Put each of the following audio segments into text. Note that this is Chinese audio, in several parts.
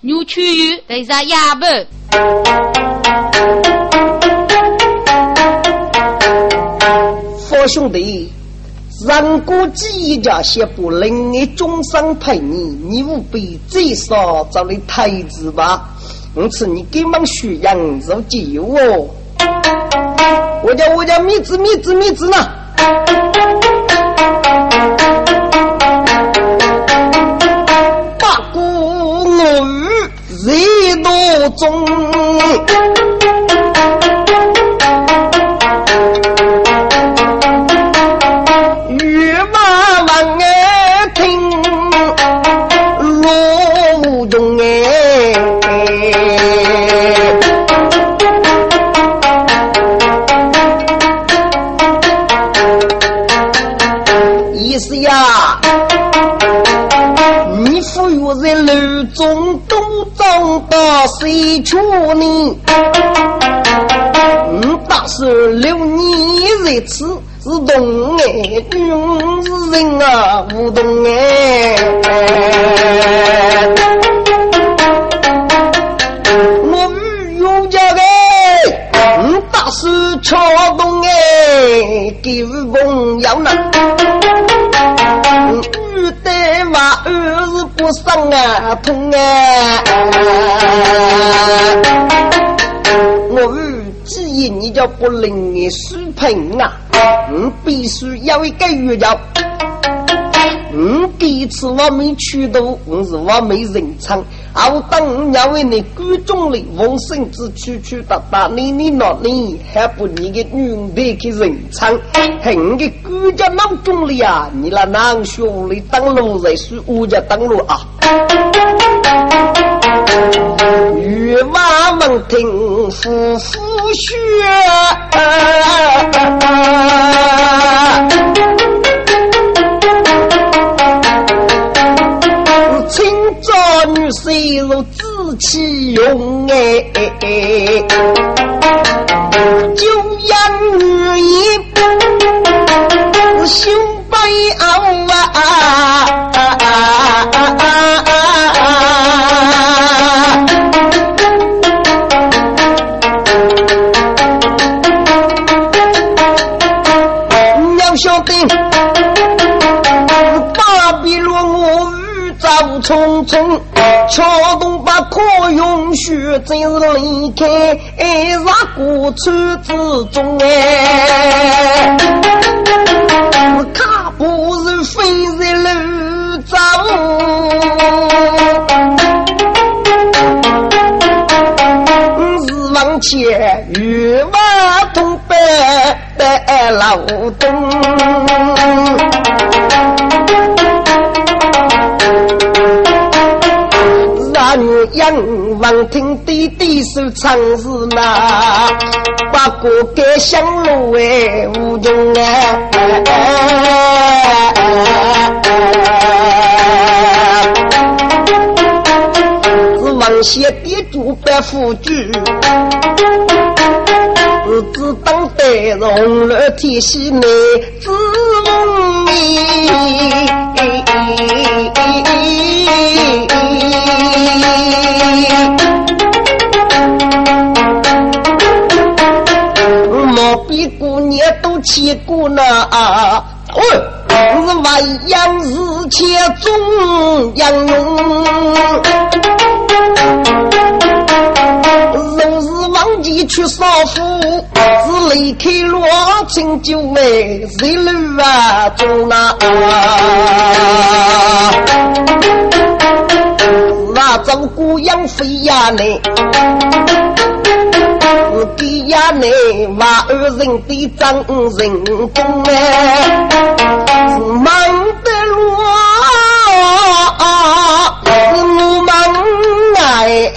牛区域在啥哑巴？佛兄弟，人过几家些不能爱终生陪你，你务必最少找你太子吧。因此你赶忙学养入旧哦。我叫我叫米子米子米子呢。中。谁处你？嗯，大是留你在此是动哎，军是人啊，无动哎。我与有家的，嗯，大是敲动哎，给朋友呢。得嘛，儿是不生啊，痛啊！我只因你叫不灵的水平啊，嗯必须要一个月叫。嗯，第一次我没去到，我是我没人唱。啊，我当要为你观众里往生子去去打打你你闹你，还不你个女的去人唱。很个国家闹钟里啊，你那男兄弟当路在是我家当路啊。玉马门庭夫妇学。女虽如志气勇哎哎哎。桥东把可用学，真是离开哎，啥过村之中哎，卡不是飞在路走，是往前与马同奔奔老望听弟弟手唱诗那，把歌改香炉哎，无穷哎。是王谢爹主白夫君，是只当得红日天西内，子梦起过呢啊！喂，是万样事切中央用，若是忘记去少妇，是离开罗青就为谁路啊中啊！那走姑养飞呀嘞，给呀嘞，娃儿人的长人公哎，是忙得罗，是路忙哎，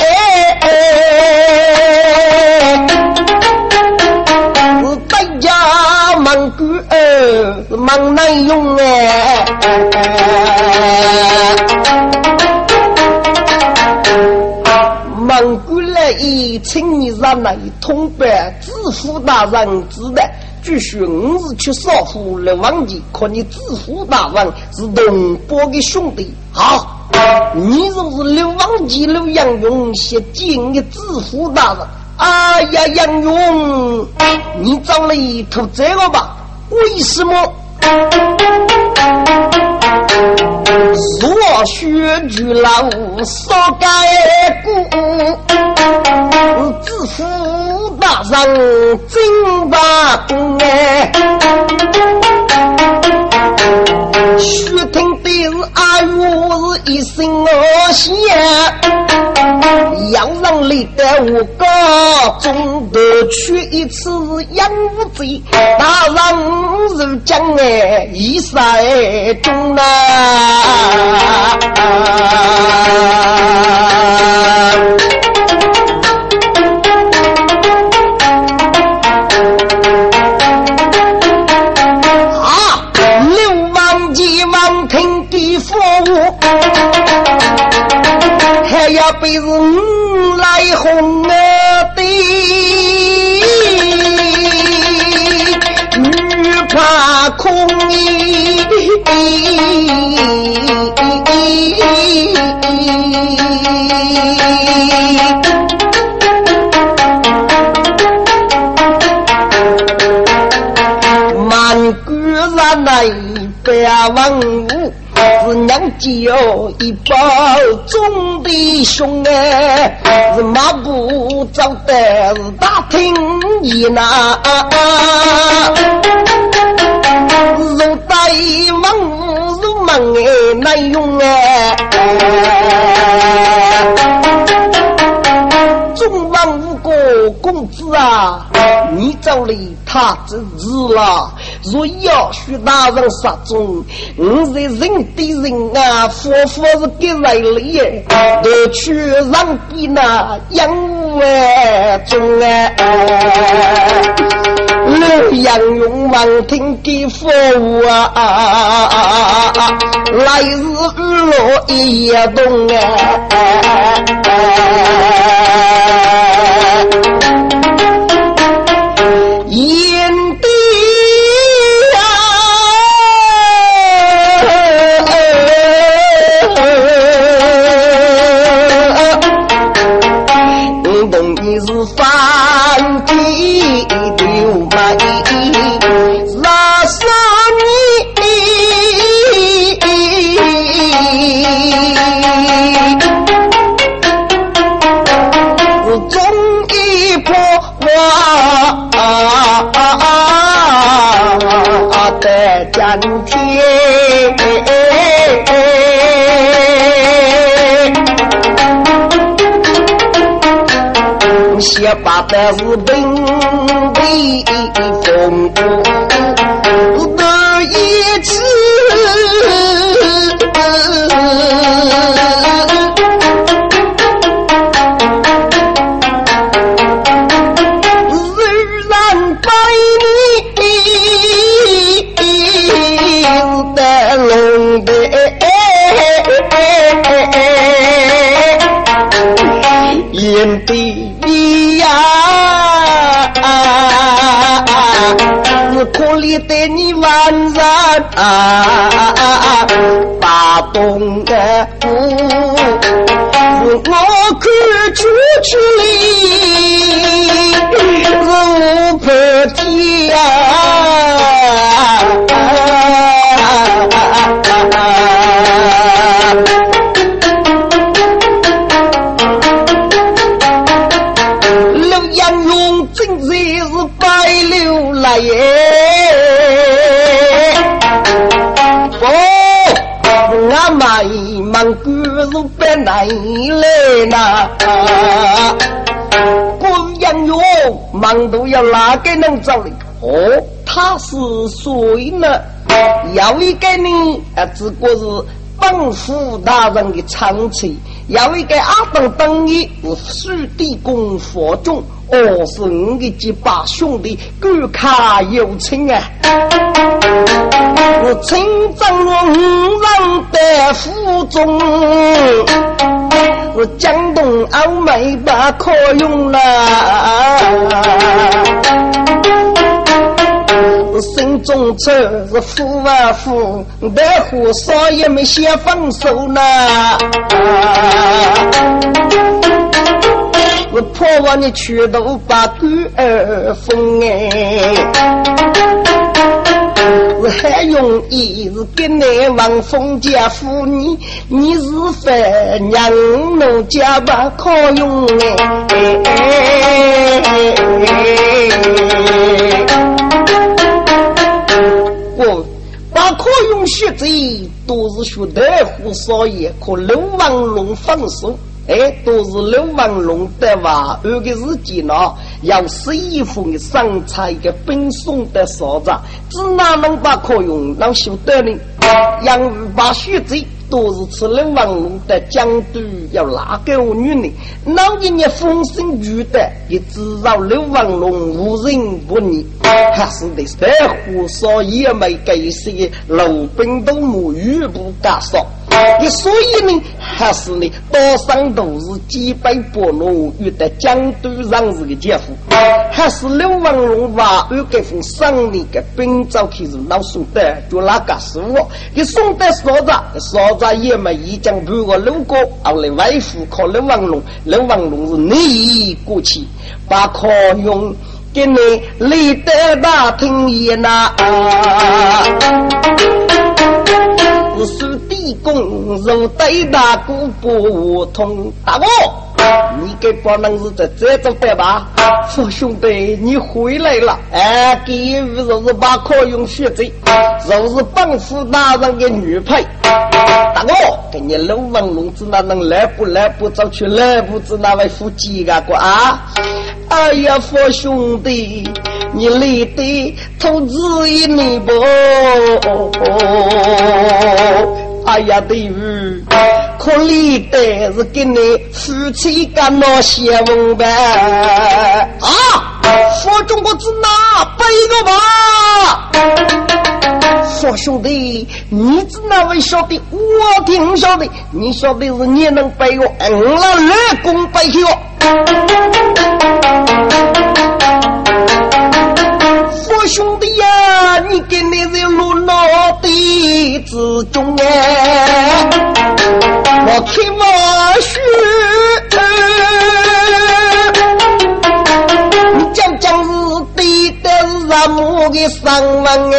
是大家忙个儿，是忙难用哎。一请你让那一通办，知府大人知道，据说五日去扫虎六王记，可你知府大人是东伯的兄弟。好，你若是六王记刘杨勇，先见你知府大人。哎呀，杨勇，你找了一头这个吧？为什么？若学举老少改故，知府大人真把公哎。须听的是阿我是一声我响，要让你的我高中得去一次养无罪，大人如将哎一塞中啊。别问。是娘舅一包中的兄哎，是马步走的是大厅一那，如带王如梦哎难用哎。众王无过公子啊，你走了他真日了。若要许大人杀中，我在人对人啊，佛佛是给来里耶，都去让比那养万中啊。刘杨勇王听给佛啊，来日日落一夜动啊。把的是本地对你万人啊，把东的鼓，我可出去里呐！官人哟，忙都要哪个能找的？哦，他是谁呢？有一个呢？啊，只不过是本府大人的亲戚；有一个阿东等于是蜀地公佛中。哦，是我的结拜兄弟，官卡有情啊！我亲征我五人的府中，我江东欧美把可用了。心中愁是苦啊苦，但火烧也没先放手呢。我破完的拳头把狗儿封哎。还容易是给你王凤家妇女，你是非娘奴家不可用哎。我把可用学者都是学大夫少爷，可刘王龙放手。哎，都是刘文龙的话，那个时间呢，要十一封的上差的兵送的嫂子，只哪能把可用，能修得呢？杨玉把血贼。都是吃刘王龙的江都要哪个女人？老爷爷风声巨大，也知道刘王龙无人不理，还是得三胡少爷没给些老兵都母语不敢说。你所以呢，还是呢，岛上都是几百拨农遇的江都上是个姐夫，还是刘王龙娃儿给封赏你个兵早开始老送的，就那个是我，你送的嫂子，嫂子也没一讲半个六个，后来外父靠刘王龙，刘王龙是内意过去，把可用给你立得大厅也拿。是地公如对大姑不通，大哥，你给不能是在这种办吧？父兄弟，你回来了！哎，给予就是把可用学者，就是帮扶大人的女配。大哥，给你老王龙子那能来不来不走去来不知那位夫妻啊个啊？哎呀，父兄弟，你来的投资一年不？哎呀，对于可立的是给你夫妻干那些文呗啊！佛中国子哪背个吧？说兄弟，你只哪位晓得？我听晓得，你晓得是你能背我，我那二公背去我。兄弟呀，你给你在路脑地之中哎，我开我血，你讲讲是对的是么的伤亡哎，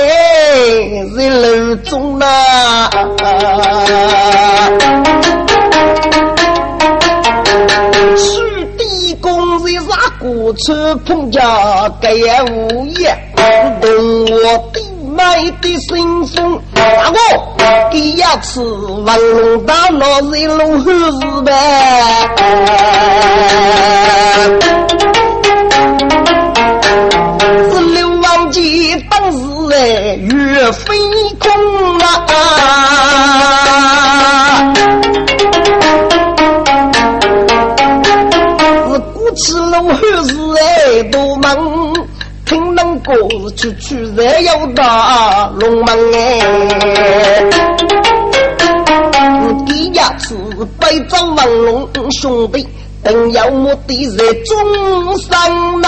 在楼中呐。是地公在啥过车碰家盖物业。等我弟卖的新风，大哥，第一次王龙大老是龙河市呗，是刘王记当时哎听能歌去去人要打龙门哎，第一次背着王龙兄弟，等要目的在中山呐。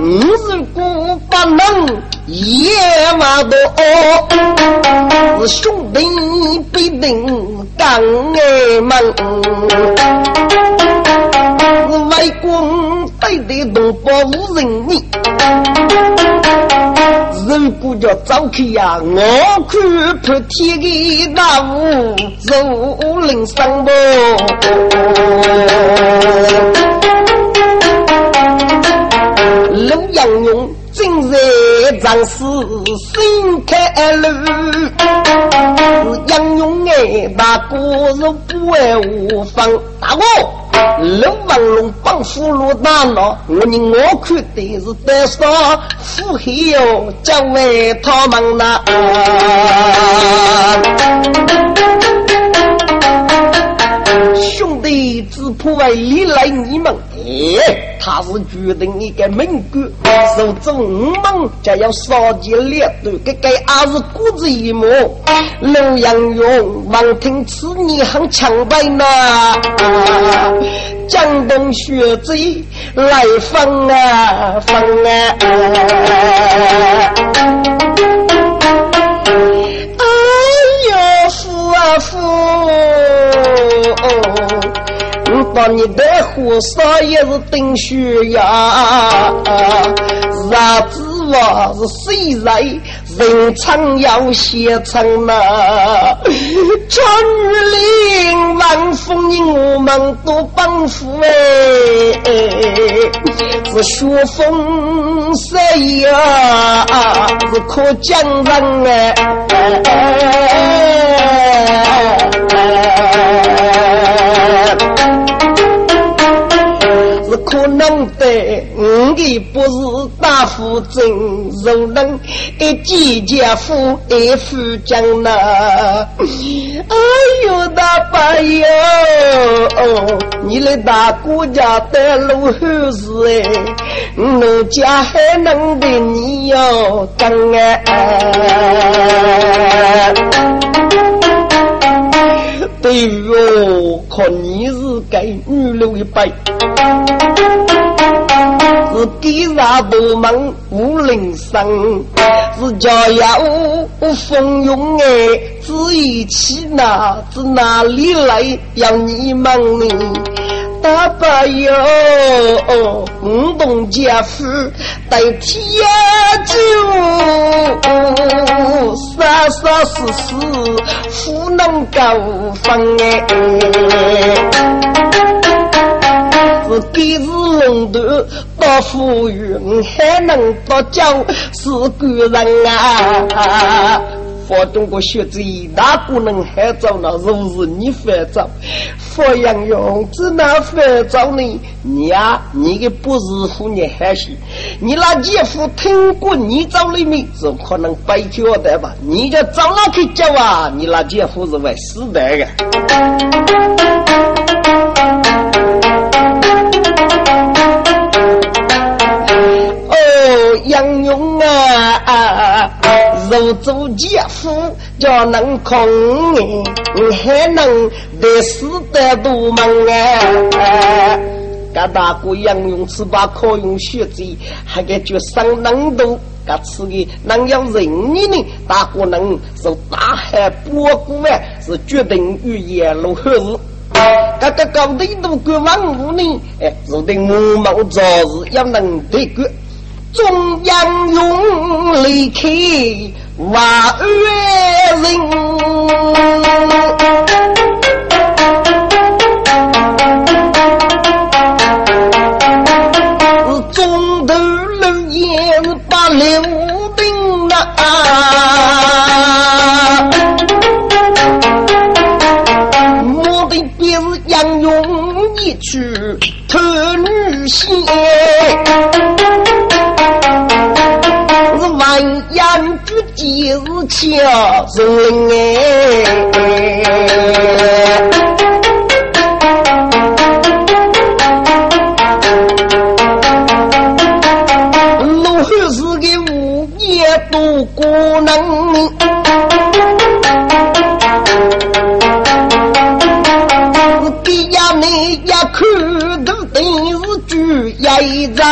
如果不能夜晚多，是兄弟必定干哎门。外公对的东北无人命，如果叫早去呀，我看破天的大雾如林上不。陆阳勇今日战士心开路，杨勇哎，大哥是不爱无方，大哥。龙王龙帮俘虏大闹，我你我看的是得少腹黑哟，将为他们呐。兄弟只怕破为历来你们，哎，他是决定一个名官，手中五门就要杀劫两端，这个还是骨子一幕。陆阳勇闻听此言很强白呐，江东学贼来放啊放啊！哎呦，夫啊夫！把你的火烧也是顶血呀！日子话是谁来？人常要写成呐！春雨林晚风，我们都帮扶哎！是雪风谁呀？是可江人哎！可能的，我的不是大夫真肉能一季家父一夫将呐！哎呦大伯哟，你的大姑家的路后事哎，我家还能对你要真哎？对哟，看你是给女流一辈。是地上多门无人生，是家有风涌哎，只一起那是哪里来要你们呢？大伯哟，五动家父代替呀酒，杀杀死死不能够分哎。是地是龙头到富裕，还能到江是官人啊！佛中国学子一大不能还早呢，是不是你烦躁？佛杨勇只那烦躁呢？你呀，你的不是妇你还是你那姐夫听过你找里面，怎可能白交代吧？你就找哪去叫啊？你那姐夫是会死的个。杨勇啊，入主姐夫叫能空哎，还能得死得多门啊！噶大哥杨勇吃把可用血贼，还给绝生能多，噶吃的能要人命呢？大哥能受大海波谷啊，是决定与野路后日。噶个高的都过万五呢，哎，是的我们早日要能得过。中央用离开万人，巧，人哎！老汉是个无业多孤能，给呀你呀看的电视剧一张。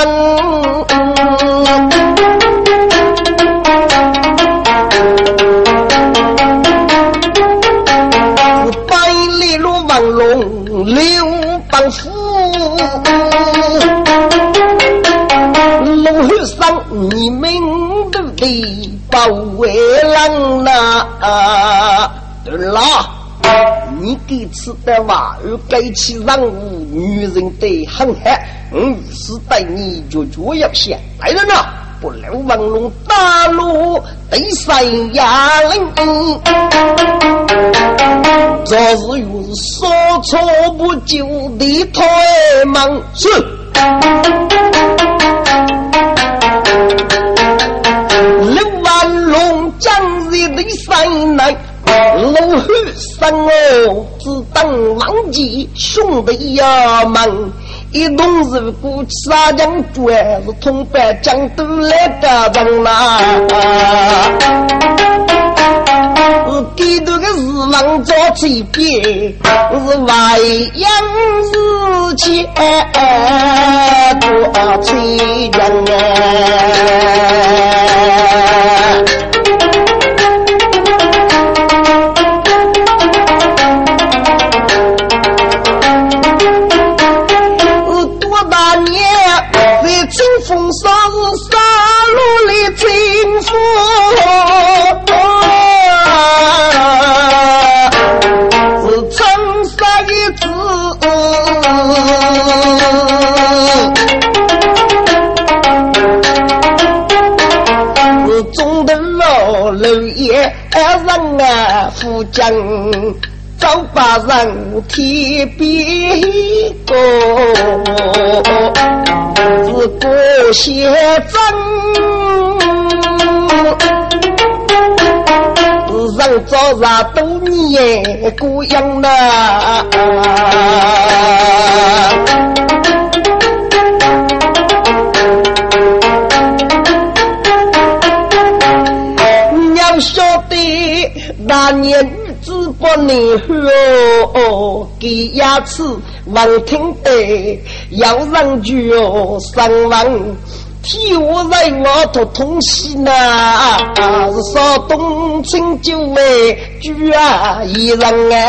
刘邦夫，龙虎山，你们都得保卫人呐！对了，你给吃的话，又该起任务，女人得很狠，嗯，是带你就就要先来人呐！不留王龙大路得三压人，昨日又是说错不就的退忙是。刘万龙将日的三来，老汉生哦，只当王吉兄弟呀们，一同入股杀将军，是同伴江都来的人呐。是给头个是王做嘴边，是外洋是钱多催人啊。人啊，富将早把人天边过，自古写真，人早上多年过样呐。那年女子不能喝，给牙齿忘听的，要让就上网，替我在我头痛心呐！是说东清酒为主啊，一人啊。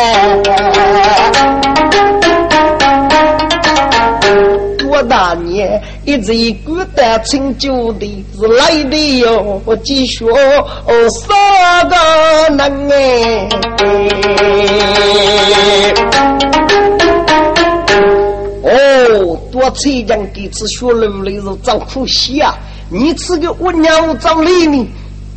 我大年一直一股的成就的是来的哟，我继续哦三个人哎，哦多才将这次学路来是找苦西啊！你吃个我娘找你呢？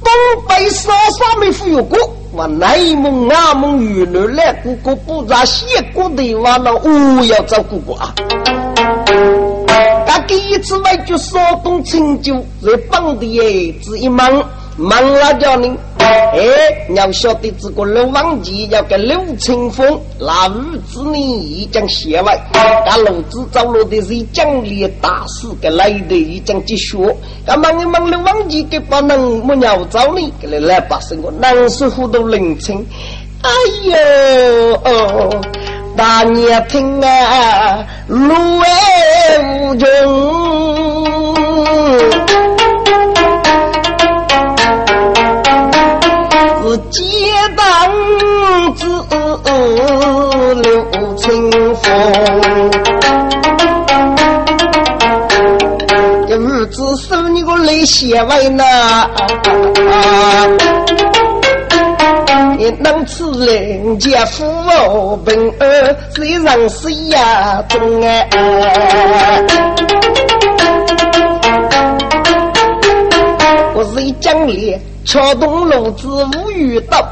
东北沙沙没富有过，我内蒙阿蒙云南来姑姑不咋西过的完了，我要找姑姑啊！他第一次来就少东成就，在本地哎，只一忙忙了叫你，哎，你要晓得这个刘王吉要跟刘清风那五子呢已经写完，他老子找了的是奖励大师给来的已经结束，他忙一忙刘王吉给把人木鸟找你，给来来把生活难师傅都认清，哎呦哦。大年听啊，路外无穷，是街当子刘清风，这日子受你个泪血为你。能吃人家富哦，平儿虽然是呀中哎，我是一讲理，撬动炉子无语道，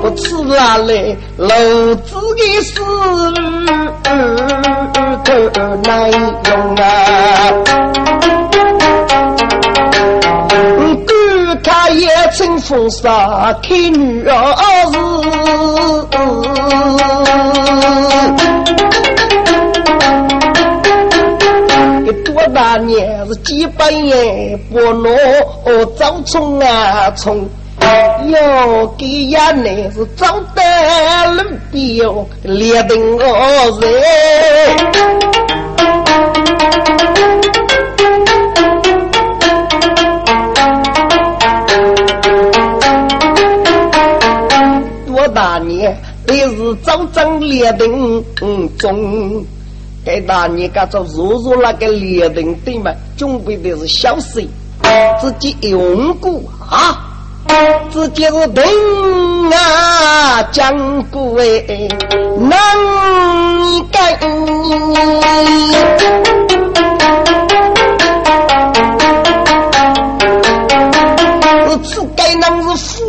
不吃哪来炉子的事头难用啊。他也乘风沙开女儿日，多大年是几百年不落早冲啊冲，要给伢呢是早得路边哟，列定我人。大年都是早张列定中，给大年干做入入那个列定对嘛，准备的是小事，自己用过啊，自己是定啊讲过哎，能干。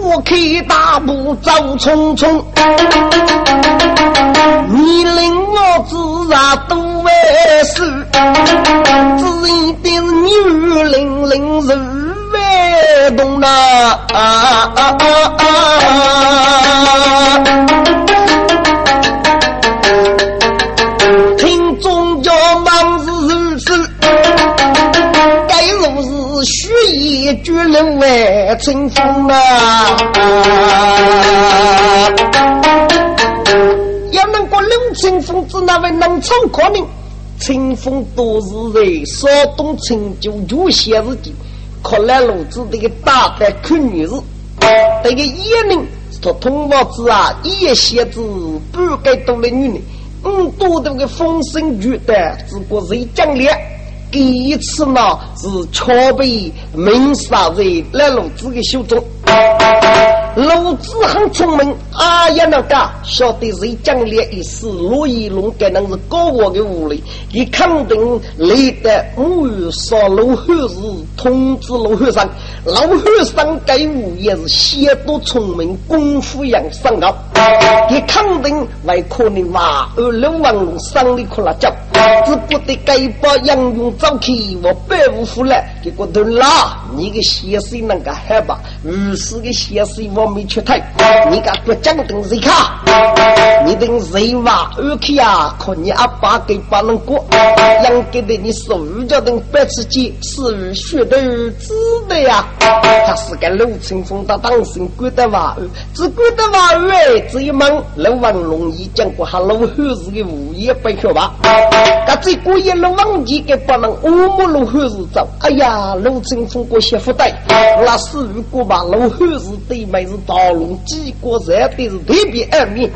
我开大。步走匆匆，你令我自然都为事，只因的是女伶伶是外动呐。啊啊啊啊清风啊！要能过六清风，只那位能唱可名。清风多是在少东成就有些日记，可来路子这个大胆看女子，这个眼灵是他通房子啊，一些子不该多的女人，嗯，多的个风声绝的，只过是讲烈。第一次呢，是桥北明沙人来路子的手中。鲁智很聪明，啊呀那个晓得谁讲了一事，罗一龙可能是高我的屋里，你肯定来的母语说罗汉是通知罗汉生，罗汉生该物也是写多聪明，功夫养生高，你肯定为可能话二六王龙生的苦辣椒，只不得该把杨勇早起我百无福来，结果都拉你个先生能够害吧，于是个先生我。没去太，你敢不讲等谁看？你等谁话二去呀？可你阿爸给不能过，养给的你手脚等白吃鸡，是学的知的呀。他是个陆清风的当心管的娃儿，只管的娃儿哎，这一问陆王龙一讲过，哈陆汉是个物业不学吧？他这过一陆王一给不能，我们陆汉是走。哎呀，陆清风过媳妇带，那是如果把陆汉是对妹子。道路几个热的是特别暗面，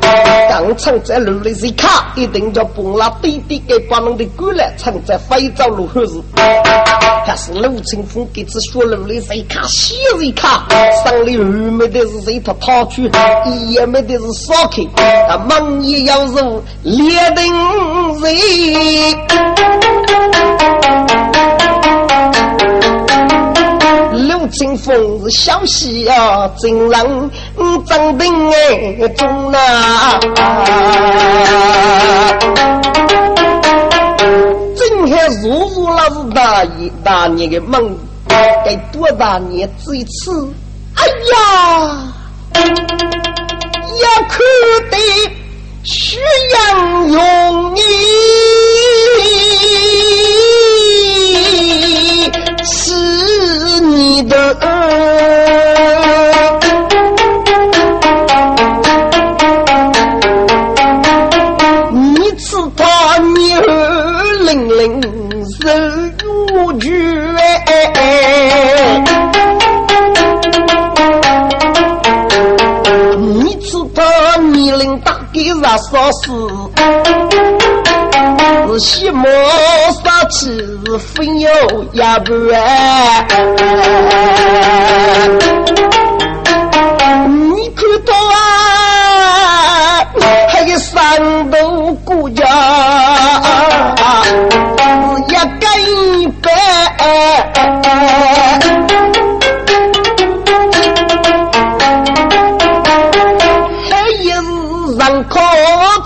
刚藏在路里是卡，一定叫帮拉弟弟给把侬的过来藏在非洲路后子。还是陆清风给这学路里谁看，谁谁看，上里后面的是谁他逃去，一眼没的是少看，他忙也要入列等人。清风是小溪呀，真浪真定哎，中啊！今天入入那是大爷大年的梦，该多大年一次？哎呀，要可得徐阳用你。是你的，啥啥事？是西莫杀妻是非有也不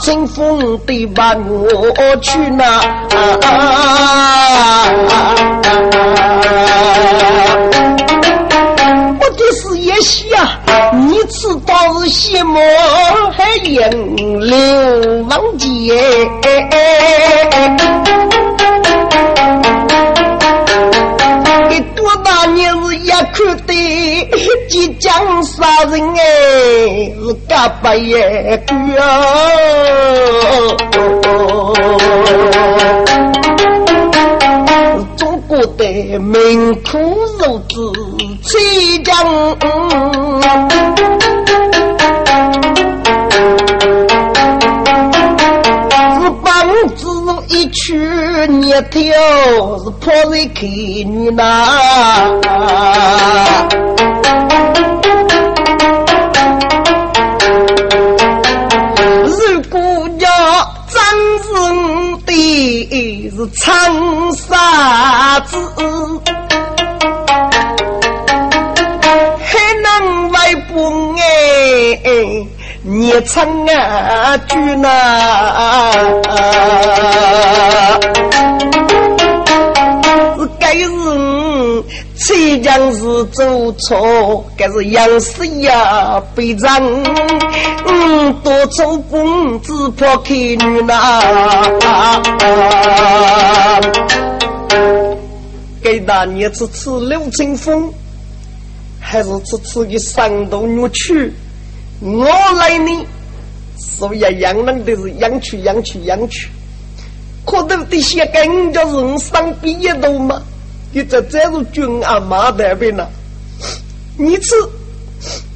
清风的伴我去哪？我的是也啊，你知道是什么？还引流王杰。看得即将杀人哎，是嘎巴也哥中国的民苦肉质七将。一条是破人看女呐，如果要真是的是长沙子，你唱啊句呐，是该是浙江是走错，该是杨氏呀悲伤，嗯，多愁公子破开女呐，给大年子吃刘清风。还是次次的上头女去，我来呢，所以养人都是养去养去养去，可都得先跟着人生毕业多嘛，你这这是军阿妈那边呐，你吃，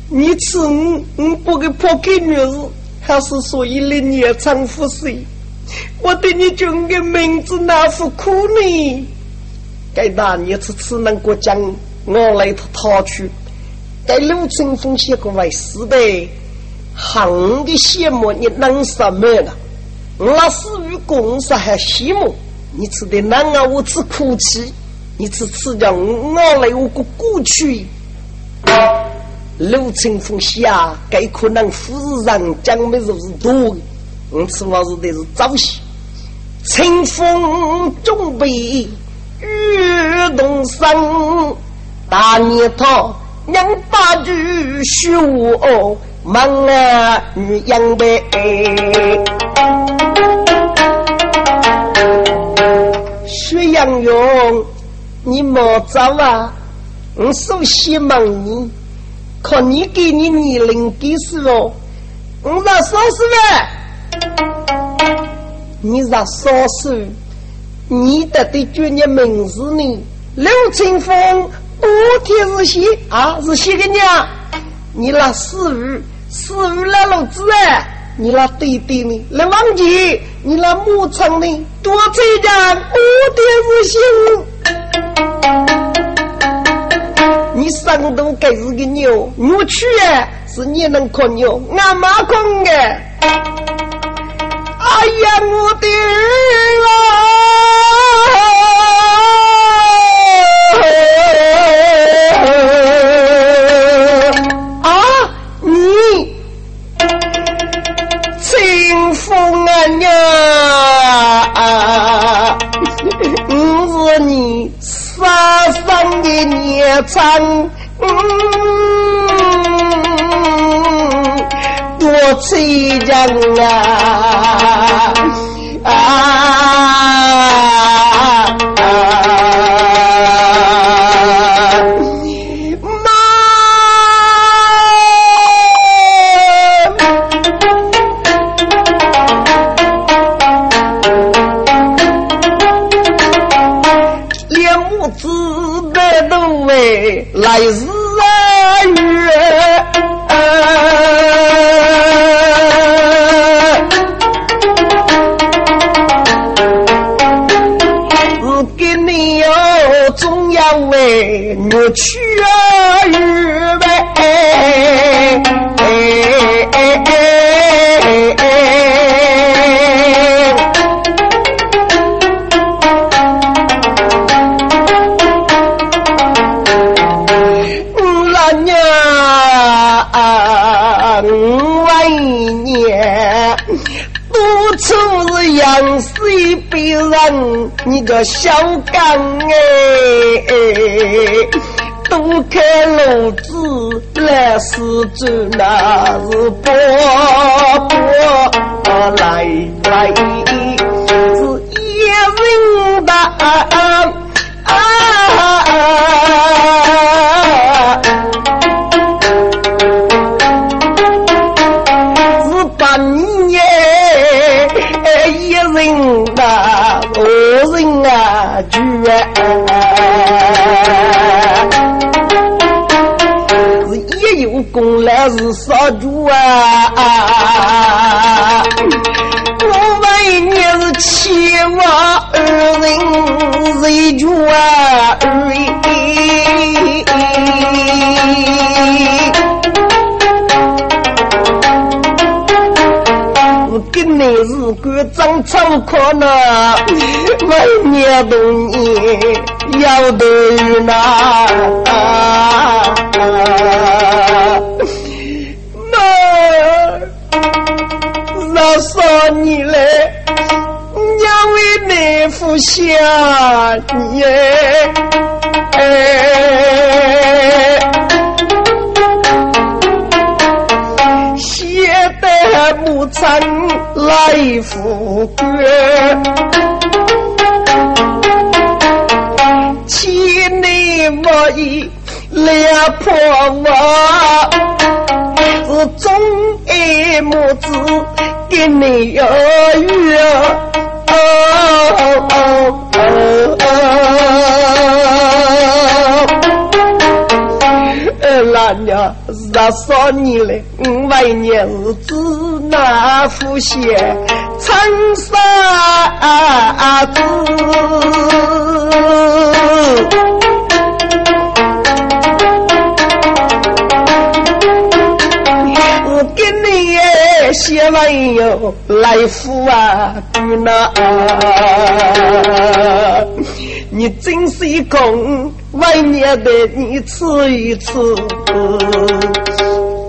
你吃我我不给破给女儿，还是说一零年长富谁？我对你军的名字那副苦呢？该那年次此能过江，我来他逃去。该陆春风写个为师的，行的羡慕你能什么了？我死于公司还羡慕你吃的难啊！我只哭泣，你只吃叫我来我个过去。陆春风写，该可能夫人讲的是多，我吃我是的是早些。清风中北。雨东升，大年头娘把句学我忙啊女养呗。徐杨勇，你莫走啊！我首先问你，看你给你年龄几岁哦？我才三十万，你才三十。你的的叫你名字呢？刘清风，不天是写啊，是写给你啊。你那死鱼，死鱼那老子哎，你那弟弟呢？那王杰，你那牧场呢？多这样，不天是行。你山东该是个牛，牛去哎，是你能靠牛，俺妈空的。哎呀，我的儿！啊！是你杀生的孽障，多凄凉！啊！小是少主啊！我问你是七万二人谁主啊？我跟你是个长草可呢，万年多年要得那。三年来，娘为内父想你，哎，写得母亲来富贵，千年莫一。两破我是忠爱母子给你儿哦哦哦哦，老娘十少年了，五百年日子那副血长沙子。写完哟，来福啊，那，你真是空，万年的你吃一吃，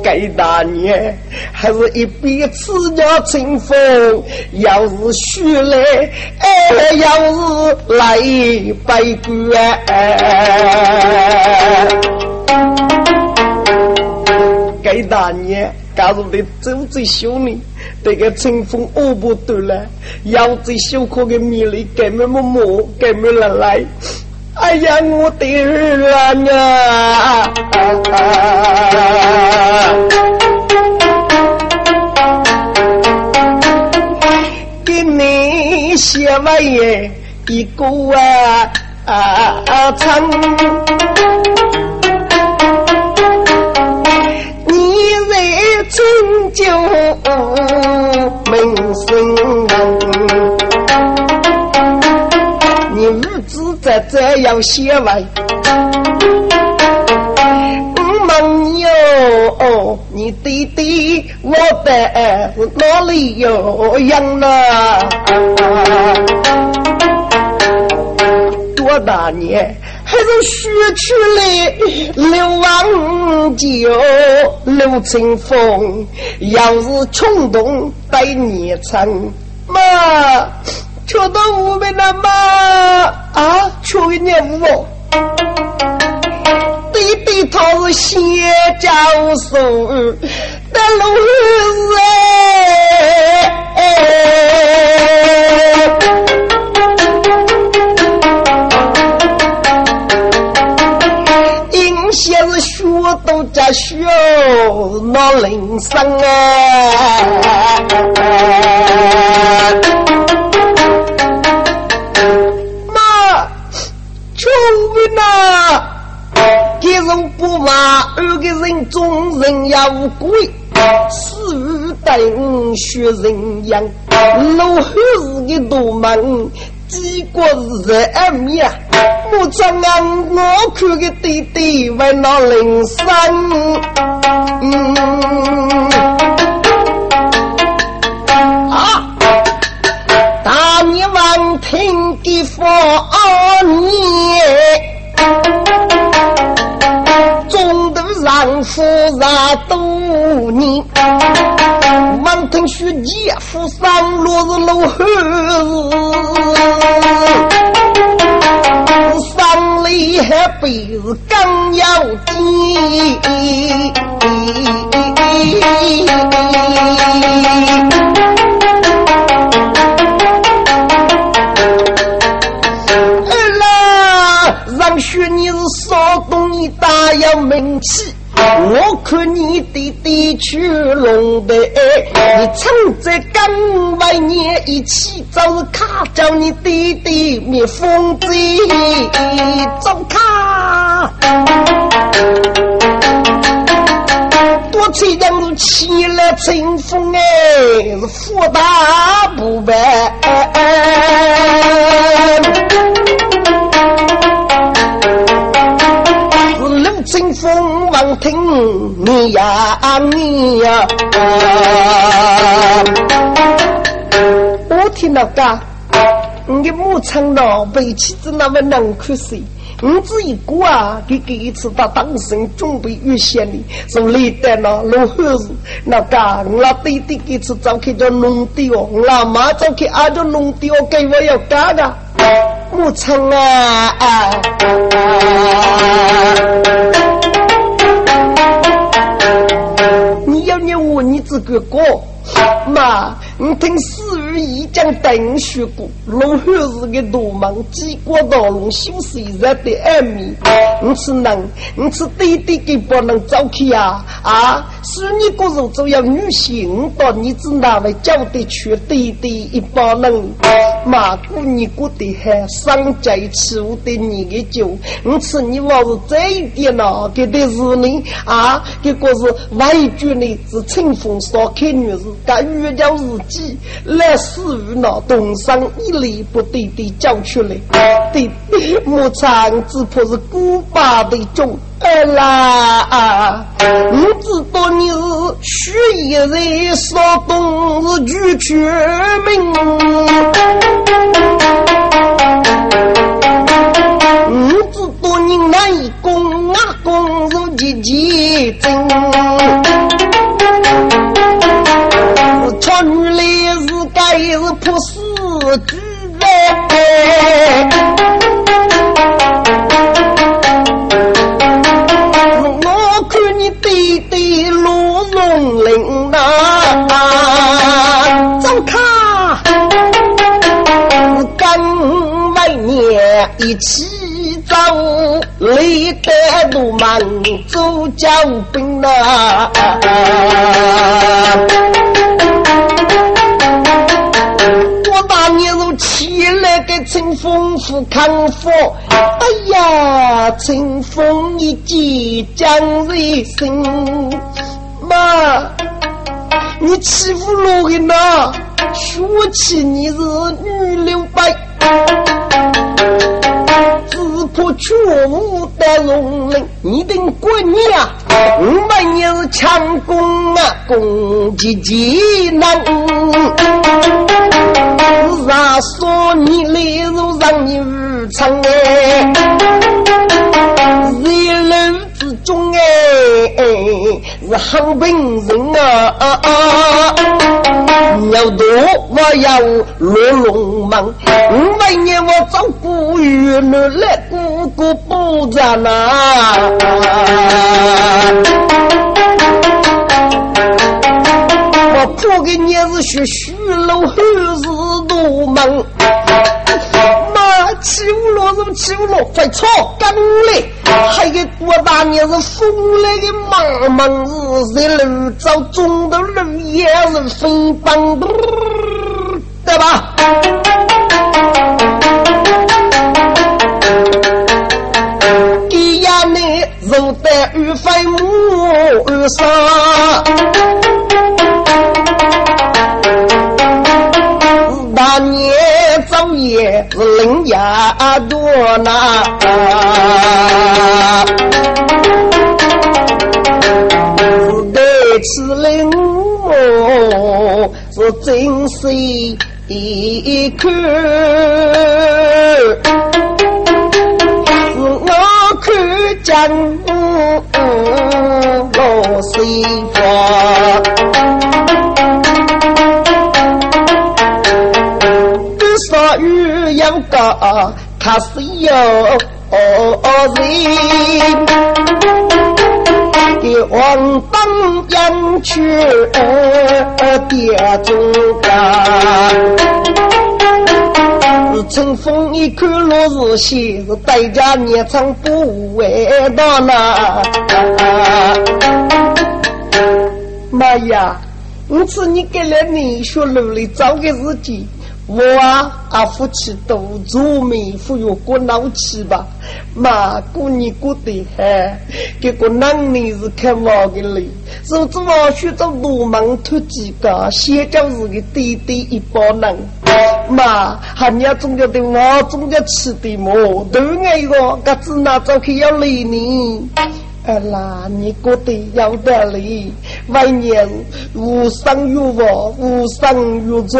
该大年还是一笔吃掉清风，要是虚来，哎，要是来百官。该大年。假如的走最凶呢，这个春风恶不得了，腰最小可的米粒根本没摸，根本来来。哎呀，我的儿啊！给你写完耶一个啊啊唱。成就名声，你儿子在这样写完，我问你哦，你弟弟我在哪里有养呢？多大年？还是学去了刘王酒，刘春风，要是冲动带你唱，妈，跳到我们了妈啊，去年我弟弟他是写教授，但路是。先都家学那铃声啊，妈，穷人呐，一人不骂，二个人中人要贵，四五代学人样，老汉子的多门。几个人面，我怎啊？我看个弟弟为那铃声，啊！大年王听的佛念，中途让夫让多年。王腾学姐夫上落日楼后，还被子更要进，二郎让学你是少东你大有名气。我看你弟弟去龙的，你趁着刚外年一起走卡，叫你弟弟灭疯子走卡，多吹两路起来春风哎，是福大不败。听你呀你呀，我听到噶，你的牧场老背妻子那么难看谁？你这一个啊，给给一次他当生准备预先的，从历代那老汉子那个，我弟弟给次早去叫农地哦，我妈早去阿叫农地哦，给我要干的。牧场啊！你你我你这个哥，妈，你听四已将等学过，龙汉是个大忙，几国道龙修水热的暗面。你是能，你是弟弟给不能走去呀？啊，是你个人只要女性，到你只哪位叫得去弟弟一把人？马姑你过得还上街吃我的你的酒，你吃你娃是这一点呐？给的是你啊，这个是外句呢，是清风少看女子，干月叫日记来死于那东山一里不对的叫出来，对，牧场只怕是古巴的种。哎啦啊！你知道你是血液人，少东是举全民。你知道你南公阿公是几几真？举领啊，走开！跟外面一起走，离开路门走脚兵啊！丰富康复，哎呀，陈丰一见将人生。妈，你欺负老人呐！说起你是女流白，只怕全无的容忍。你等过年啊，五百年是强攻啊，攻击济南。啥说你来如让你无常哎，热楼之中哎。是汉兵人啊！啊啊要多我要落龙门，五百年我找古玉来来姑姑不在哪？我破给你是学虚楼后是独门。欺负了是不欺负了？快操！干嘞！还有多大年是风来的茫茫日，在路走中的路也是风棒，对吧？低呀，你肉带鱼飞木上。大多呐，是得吃灵哦，是真心一看，是我看见我心慌。玉阳高，他是有人，给王当阳去点中干。乘风一看落日西，是代价年长不为到那。妈呀！我次你给了你学努力找个日记。我啊，阿夫妻都做媒，富有过老气吧？妈，过年过得嗨，结果男人是看我的嘞，是不我学着罗莽突几个，先教是个弟弟一帮人。妈，还要中间的我，中间吃的么？都爱个，嘎子拿走去要理你。哎啦，你过得要得哩，外年无生有我，无生有做。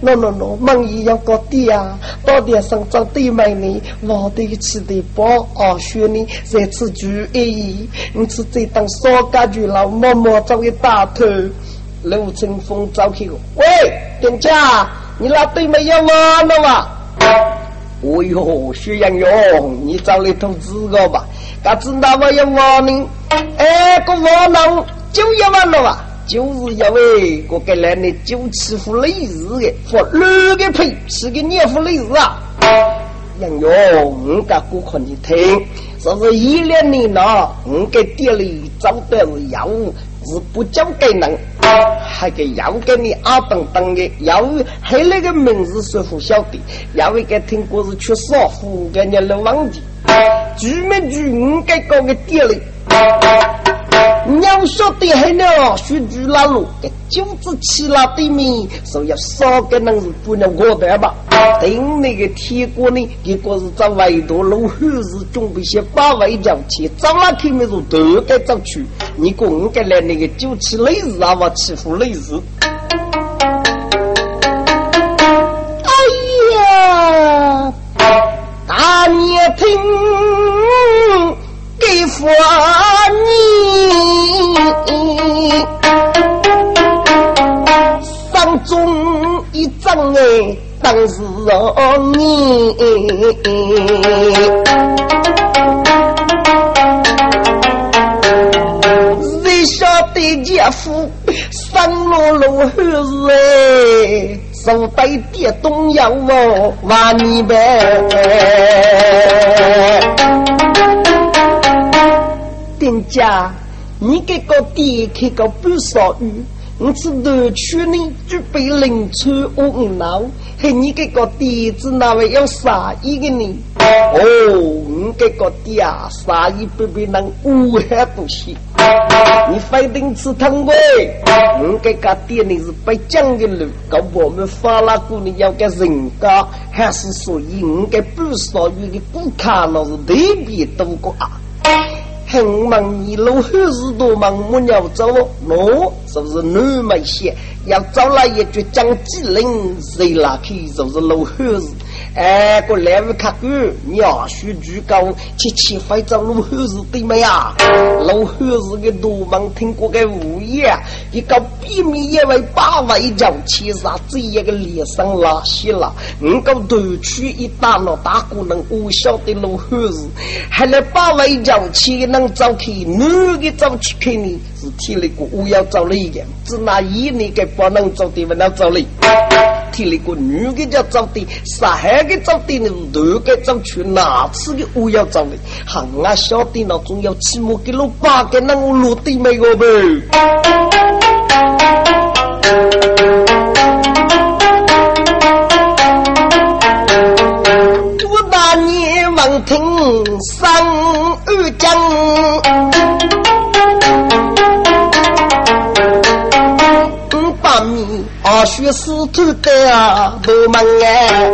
喏喏喏，梦里要搞爹啊，到点上找对妹呢，我得吃的饱，二学呢，这次就而已。你是这当少家具老默默找个大头，刘春风找去喂，店家，你那对妹要完了吧？哦哟，徐阳勇，你找来投资个吧？他知道我要亡命，哎，个亡人就一万了吧？就是因为我给来的就欺负累日的，发乱个呸，是个年夫累日啊！杨勇，我家顾客你听，说是一两年了，我给店里找的是药物，是不交给人，还给要给你二等等的要，还那个名字说不晓得，要一个听故事去少妇，给你都忘记，据没据我给搞个店里。你要晓得很了，学住那路，给九子起了对面，所以少个人是不能过得吧？等那个天过呢，结果是在外头路后是准备些八位交去，早那天没说都该走去。你公该来那个九起累死啊，我欺负累死。哎呀，大年听。给佛你，哎，当是你，谁晓得姐夫三路路后日哎，手带电动药哦，挖你呗。店家，你给个店开个半少鱼，我是头去呢，准备零穿五五脑，嘿，你这个店子哪位要杀一个呢？哦，你这个店啥一百倍能五海东西，你非得吃汤味，你这个店里是不讲的路，搞我们发那股呢要给人家，还是属于你给不少鱼的顾客那是特别多个啊。很忙，你老汉子多忙，木鸟走了，喏，是不是那么些？要找了一句讲机灵，谁拉去就是老汉子。哎，个来位客官，鸟须居高，七七会找老汉子对没呀？老汉子个大门，听过个物业，一个避免一位八位叫七杀，这一个脸上拉稀了。五个头去一打了大姑娘，我晓得老汉子，还来八位叫七能找去，男的找去看你是听那个，我要找了一个，只拿一年给不能找的，不能找你。提那个女的叫找的，上海的找的，你男的找去哪次的我要找你，还俺晓得那总要起码给老八个那我落地没个呗。学师徒的啊，都门哎，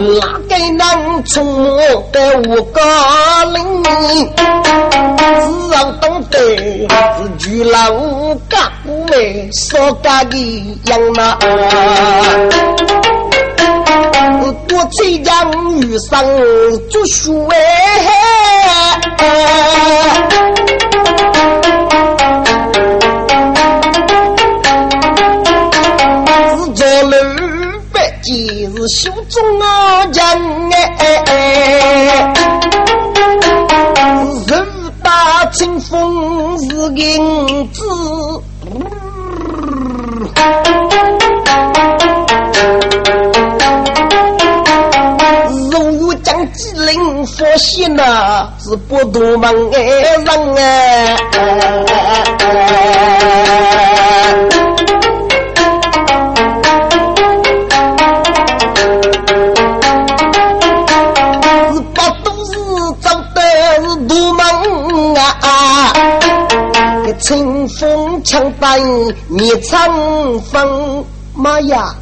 哪个能出没在我家里？只要懂得是巨老干部们所干的样嘛。多嘴讲女生读书哎，是做老百姓是心中人哎，人大清风是银子。灵佛仙呐，是不多忙哎人哎，是不都是走的是多忙啊？这清风枪弹灭长风，妈呀！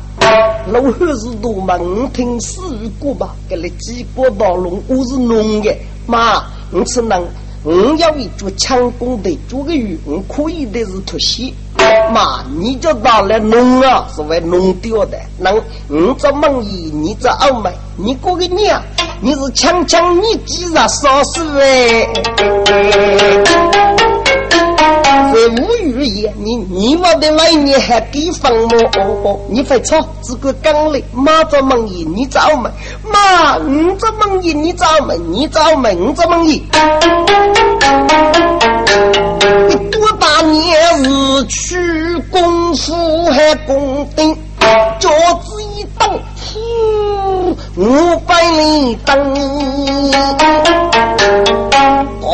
老汉是多嘛？我听四语过吧，给了几个道路，我是弄的。妈，我是能，我要一做强攻的，做个鱼，我可以的是脱鞋。妈，你就拿来弄啊，是为弄掉的。能，我这蒙衣，你这傲慢，你过个娘，你是强强，你既然少死哎。无语言，你你我的来年还给放么？你快吵，这个讲嘞，妈做梦意，你找门，妈你做梦意，你找门，你找门，你做梦意。你多大年日去功夫还功定，脚趾一蹬，呼，五百里蹬。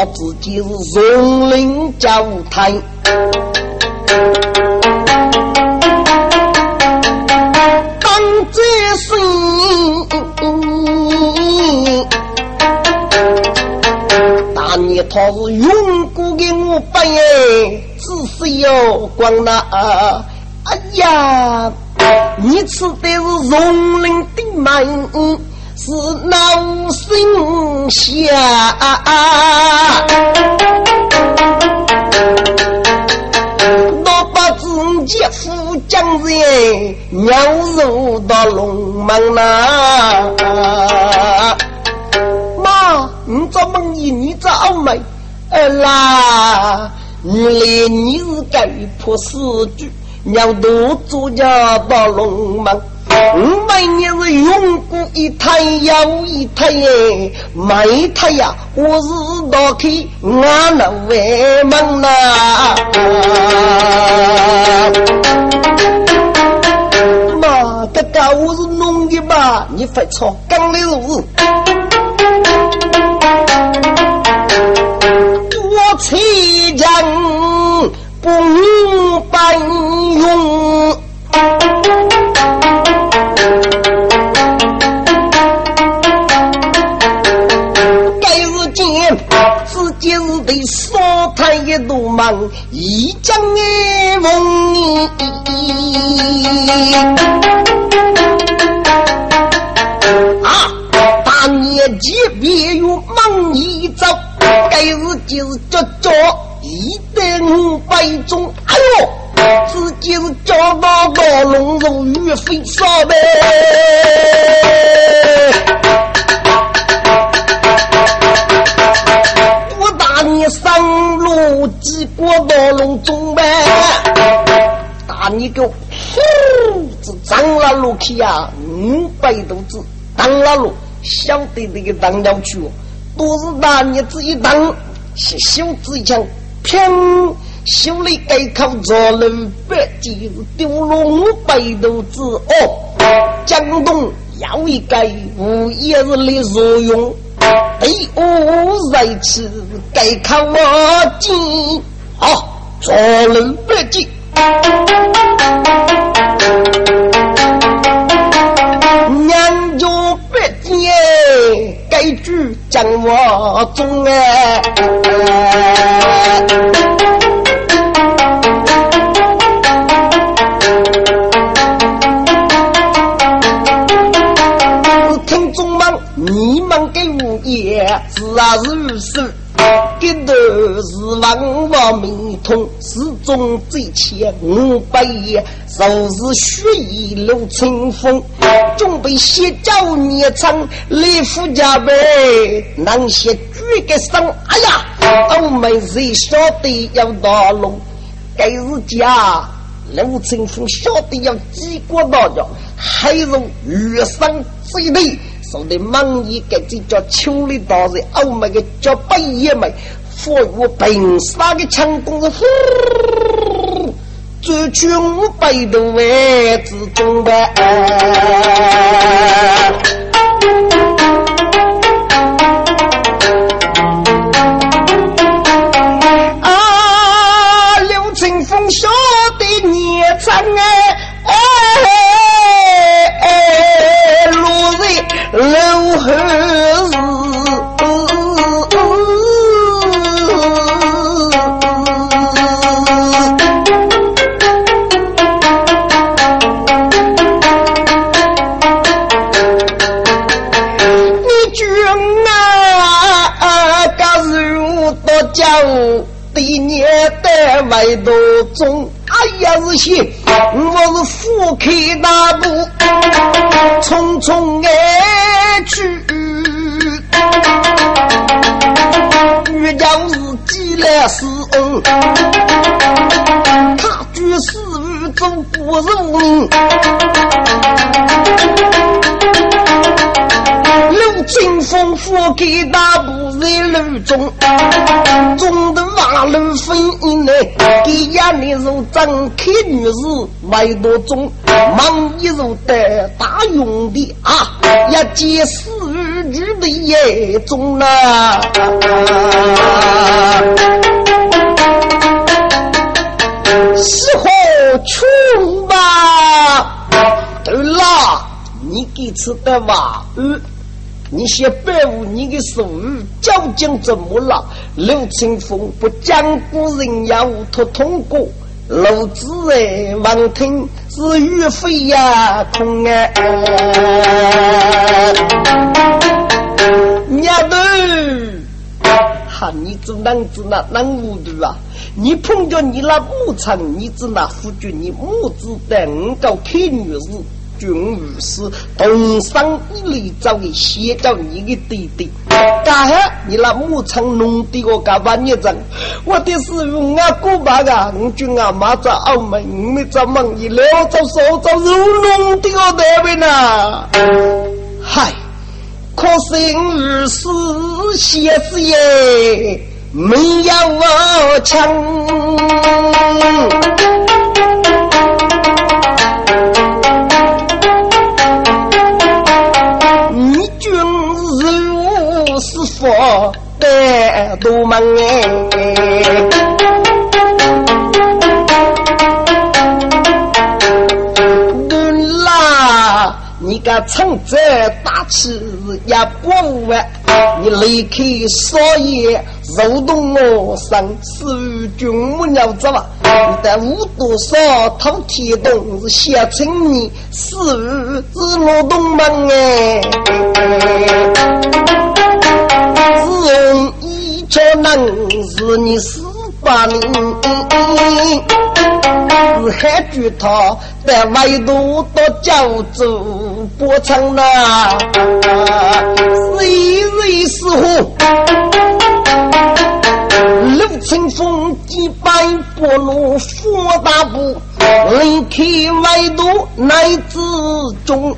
我自己是荣领教台，当这生，大年他是永过给我白耶，只是要光那，哎呀，你吃的是荣领的门。是闹心下，我把自己富江人鸟入到龙门呐。妈，你做梦一你做美，儿啦，你来你是该破四句，鸟都做家到龙门。五百年是永固一台又一台耶，每台呀，我是打开俺那外门呐。妈，这个我是弄的吧？你快吵，刚来路。我崔将不明白。一堵门，一将爱梦。啊！大年纪别有梦一走，该日就是叫叫一代五百种。哎呦，自己是叫到到龙肉鱼飞烧呗。几过道路中呗，打你个呼！这张了路去呀，五百多只当了路，晓得这个当要去哦，都是大你子一当，是修子一枪，砰！修了改口做了百几，丢了五百多只哦，江东要一改，无也是来作用。哎，我在此该看我进，好，做人不进。娘家不进，该句讲我中哎。是啊，是，是万万命通，始终最前五百爷，受是血雨如春风，准备先教你唱李福家呗，能写举个声，哎呀，我们谁晓得要打龙？该是家刘春风晓得要几个大家，还有月上最累。说的忙一个这叫秋里大人，欧美个叫白爷们，佛我平沙的强攻是呼，追去五百多位之中的。外头中，哎呀是些，我是富口大步，匆匆而去，欲将是己来死。他居死于中国人命。风佛给大部在路中，中的马路分一内，给眼里如张开女士买多中，忙一如的大用的啊，一见死鱼的眼中啊。是何处吧？对了，你给吃的话，嗯，你先保护你的手语，究竟怎么了？刘清风不讲古人要他通过，老子哎，王听是岳飞呀，空啊！丫头，哈，你这男子那那无度啊！你碰着你那牧场，你只那夫君，你母子等到看女士，君如是东上一里找个先找你的弟弟，干哈？你那牧场弄的我干把你整，我的是用啊过把个，我君啊妈在澳门，没在忙一了，找手找肉弄的我那边呐，嗨，可是如是些子耶。没有我强的多门哎。你个称这大气也不完，你离开少爷，肉动我身，是君母鸟子吧？你的五多少偷天洞是写成你，是是劳动门哎，是这能是你死把你。是海巨涛在外头到江州播唱呐，谁人是虎？陆清风几百波罗佛大步，离开外头乃之中，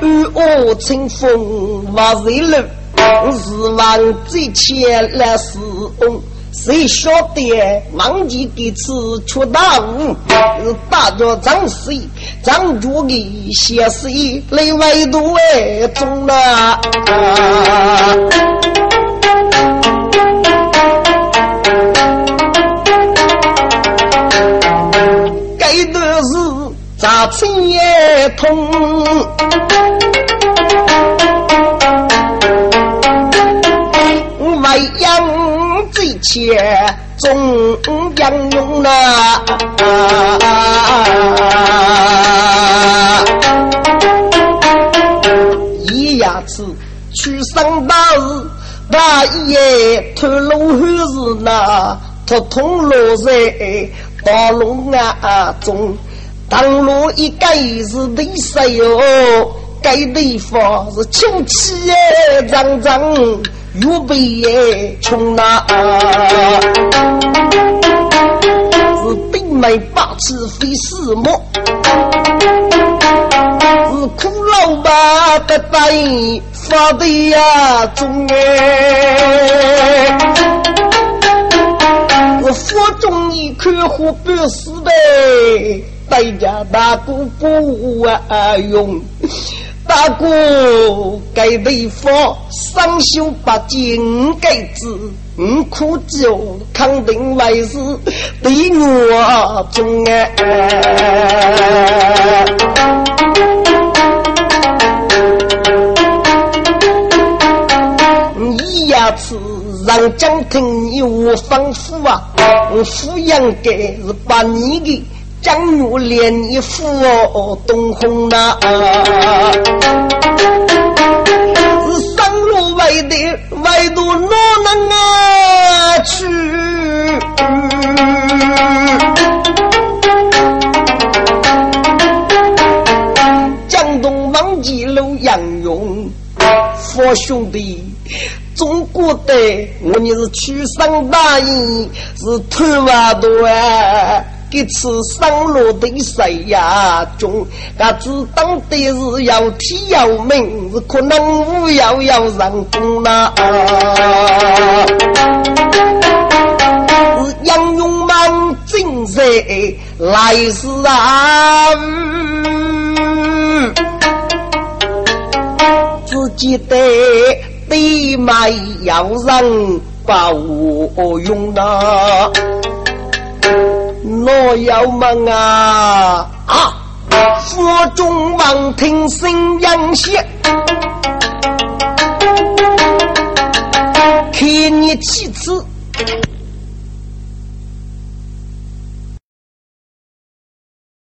与我清风万岁路，是望最前来是翁。谁晓得忘记给此出大雾？大家张谁张着的写谁来外头哎中了？该的是咋亲也通？切中将用呐，一牙齿去上大日，大爷头颅还是那头痛落在大龙啊中，当路一盖是地塞哟，盖地方是清气脏脏。预备也穷呐，是顶门八尺非四木，是苦老板的大发的呀中哎，我佛中一看活不死的，代价大姑不啊用。大哥，该地方三修八经该子，五苦酒肯定为是对我中哎。你呀，是让家庭有丰富啊，抚养给是把你的。江月连一副东红呐，是上路外的外头哪能啊去？江东王记楼杨勇，佛兄弟，中国的我你是去上大营，是头发多啊。给吃上路的谁呀？中，他只当的是要体要命，是可能无要要上工呐。是杨勇满精神来世啊！自己的地脉要人保用呐。我要问啊啊！佛中王听信阳邪，看你妻子